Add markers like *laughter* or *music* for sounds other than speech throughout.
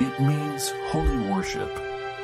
It means holy worship.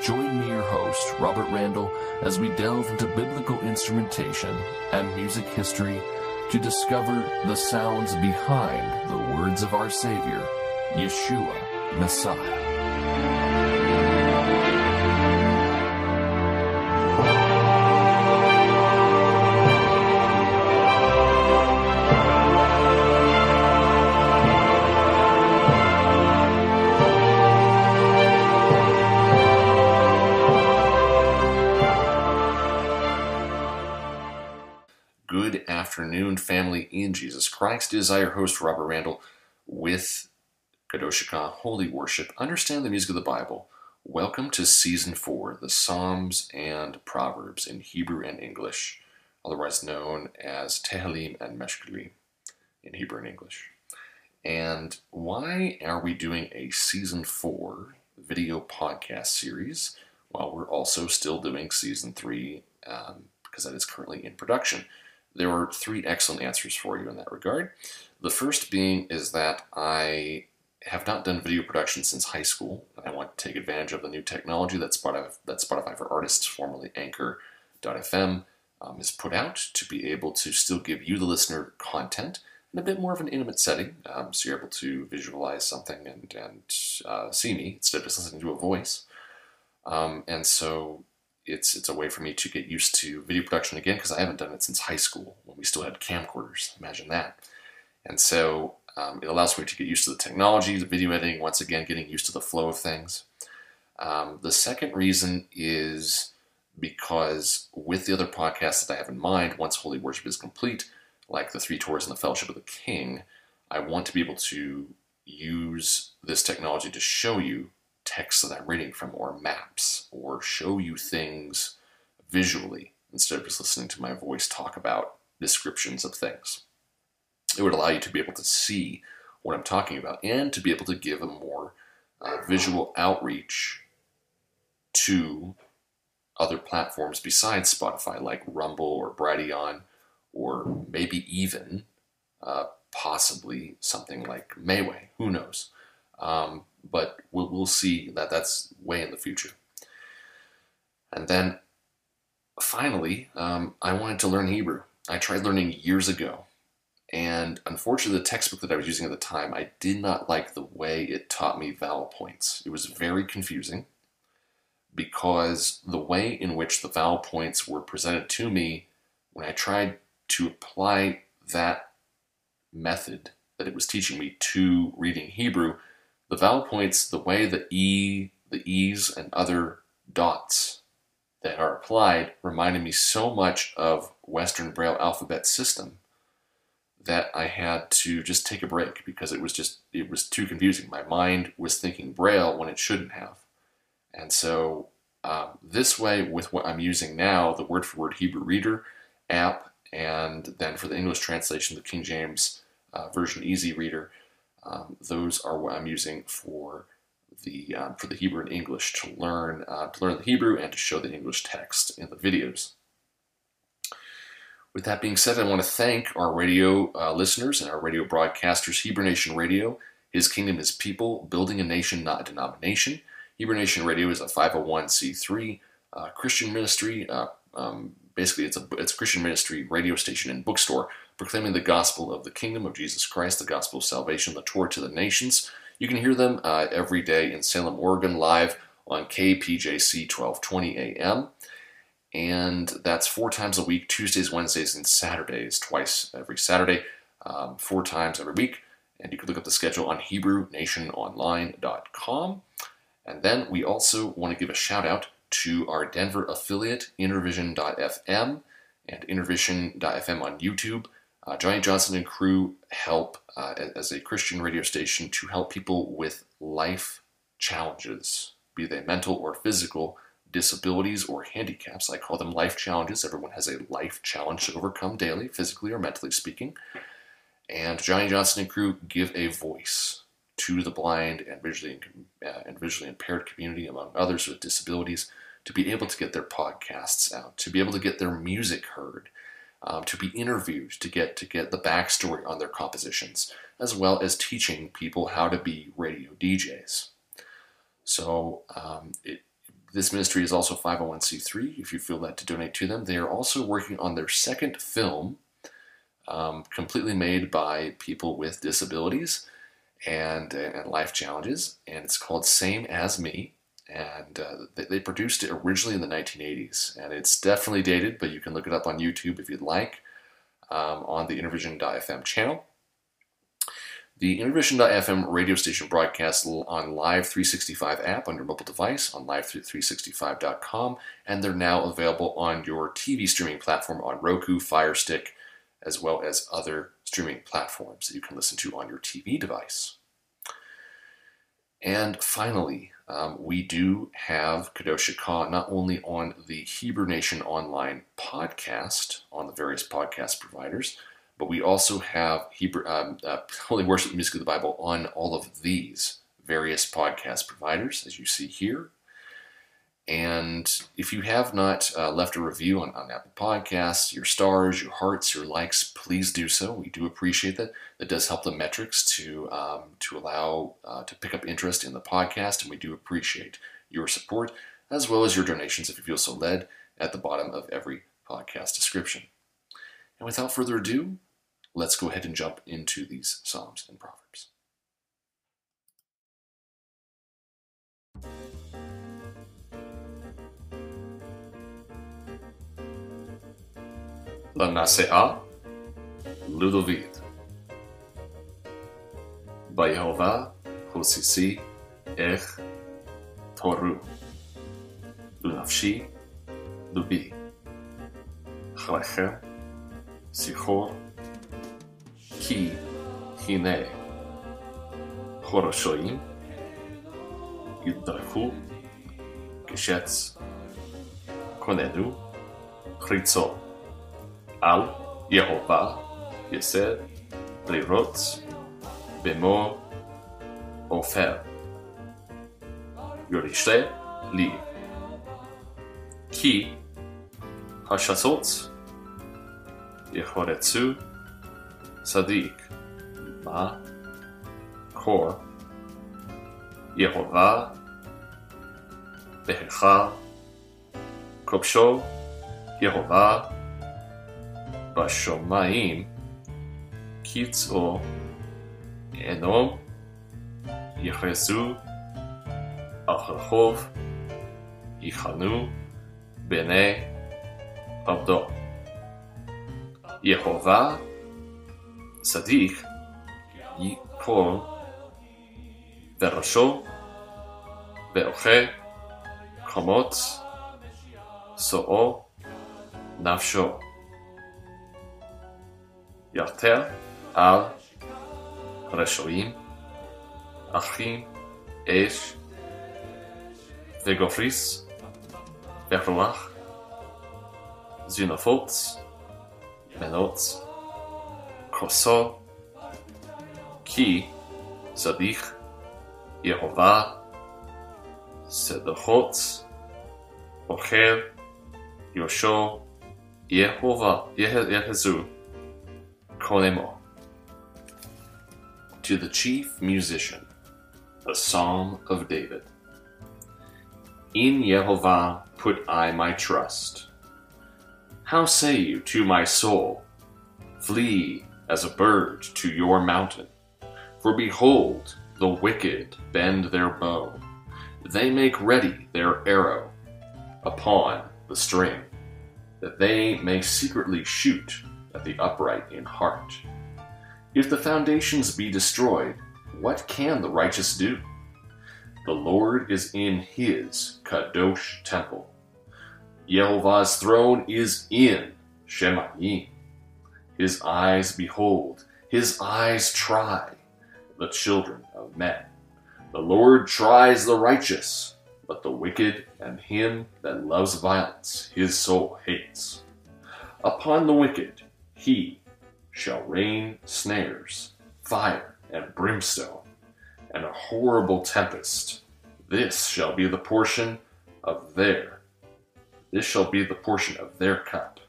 Join me, your host, Robert Randall, as we delve into biblical instrumentation and music history to discover the sounds behind the words of our Savior, Yeshua, Messiah. Jesus Christ. Is I, your host, Robert Randall, with Kadoshika Holy Worship. Understand the music of the Bible. Welcome to Season 4, the Psalms and Proverbs in Hebrew and English, otherwise known as Tehillim and Meshkalim in Hebrew and English. And why are we doing a Season 4 video podcast series while we're also still doing Season 3 um, because that is currently in production? There are three excellent answers for you in that regard. The first being is that I have not done video production since high school, and I want to take advantage of the new technology that Spotify, that Spotify for Artists, formerly Anchor.fm, um, is put out to be able to still give you, the listener, content in a bit more of an intimate setting, um, so you're able to visualize something and, and uh, see me instead of just listening to a voice. Um, and so it's it's a way for me to get used to video production again because I haven't done it since high school when we still had camcorders. Imagine that. And so um, it allows me to get used to the technology, the video editing, once again, getting used to the flow of things. Um, the second reason is because with the other podcasts that I have in mind, once Holy Worship is complete, like the Three Tours and the Fellowship of the King, I want to be able to use this technology to show you text that I'm reading from or maps or show you things visually instead of just listening to my voice talk about descriptions of things. It would allow you to be able to see what I'm talking about and to be able to give a more uh, visual outreach to other platforms besides Spotify, like Rumble or Brighteon, or maybe even uh, possibly something like MeWe. Who knows? Um, but we'll, we'll see that that's way in the future. And then finally, um, I wanted to learn Hebrew. I tried learning years ago. And unfortunately, the textbook that I was using at the time, I did not like the way it taught me vowel points. It was very confusing because the way in which the vowel points were presented to me, when I tried to apply that method that it was teaching me to reading Hebrew, the vowel points, the way the E, the E's, and other dots that are applied reminded me so much of Western Braille alphabet system that I had to just take a break because it was just it was too confusing. My mind was thinking Braille when it shouldn't have, and so um, this way with what I'm using now, the word for word Hebrew Reader app, and then for the English translation, the King James uh, Version Easy Reader. Um, those are what I'm using for the um, for the Hebrew and English to learn uh, to learn the Hebrew and to show the English text in the videos. With that being said, I want to thank our radio uh, listeners and our radio broadcasters, Hebrew Nation Radio. His kingdom is people, building a nation, not a denomination. Hebrew Nation Radio is a 501c3 uh, Christian ministry. Uh, um, basically, it's a it's a Christian ministry radio station and bookstore proclaiming the gospel of the kingdom of Jesus Christ, the gospel of salvation, the Torah to the nations. You can hear them uh, every day in Salem, Oregon, live on KPJC 1220 AM. And that's four times a week Tuesdays, Wednesdays, and Saturdays, twice every Saturday, um, four times every week. And you can look up the schedule on HebrewNationOnline.com. And then we also want to give a shout out to our Denver affiliate, Intervision.fm and Intervision.fm on YouTube. Uh, Johnny Johnson and crew help uh, as a Christian radio station to help people with life challenges, be they mental or physical, disabilities or handicaps. I call them life challenges. Everyone has a life challenge to overcome daily, physically or mentally speaking. And Johnny Johnson and crew give a voice to the blind and visually uh, and visually impaired community, among others with disabilities, to be able to get their podcasts out, to be able to get their music heard, um, to be interviewed, to get to get the backstory on their compositions, as well as teaching people how to be radio DJs. So um, it, this ministry is also 501c3 if you feel that to donate to them. They are also working on their second film, um, completely made by people with disabilities and, and life challenges, and it's called Same as Me. And uh, they, produced it originally in the 1980s, and it's definitely dated, but you can look it up on YouTube if you'd like um, on the Intervision.fm channel. The Intervision.fm radio station broadcasts on Live 365 app on your mobile device on live365.com, and they're now available on your TV streaming platform on Roku, Fire Stick, as well as other streaming platforms that you can listen to on your TV device. And finally, um, we do have Kadosh Ka not only on the Hebrew Nation Online podcast on the various podcast providers, but we also have Hebrew um, uh, *laughs* Holy Worship Music of the Bible on all of these various podcast providers, as you see here. And if you have not uh, left a review on, on Apple Podcasts, your stars, your hearts, your likes, please do so. We do appreciate that. That does help the metrics to um, to allow uh, to pick up interest in the podcast, and we do appreciate your support as well as your donations if you feel so led at the bottom of every podcast description. And without further ado, let's go ahead and jump into these Psalms and Proverbs. לנשאה לדוד. ביהובה הוסיסי איך תורו. לנפשי לבי. חלכם שיחור כי הנה חורשויים ידרכו כשץ כוננו חריצות על יהובה יסד לירוץ במו עופר. יורישתה לי. כי השסות יחורצו צדיק מה קור יהובה בהיכל כובשו יהובה בשמיים קיצו אנום יכרזו על רחוב יכנו בני עבדו. יהובה צדיק ייפול וראשו ואוכל קומות שאו נפשו. יותר על רשעים, אחים, אש, וגופריס, ורוח, זינופות, בנות, כוסו, כי צדיק יהובה, צדחות, אוכל, יושו, יהובה, יהזו. Kolemo. To the chief musician, a psalm of David. In Yehovah put I my trust. How say you to my soul, Flee as a bird to your mountain? For behold, the wicked bend their bow, they make ready their arrow upon the string, that they may secretly shoot the upright in heart. If the foundations be destroyed, what can the righteous do? The Lord is in his Kadosh temple. Yehovah's throne is in Shemayim. His eyes behold, his eyes try the children of men. The Lord tries the righteous, but the wicked and him that loves violence his soul hates. Upon the wicked he shall rain snares, fire, and brimstone, and a horrible tempest. This shall be the portion of their. This shall be the portion of their cup.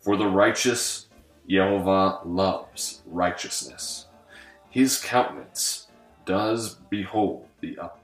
For the righteous Jehovah loves righteousness. His countenance does behold the upright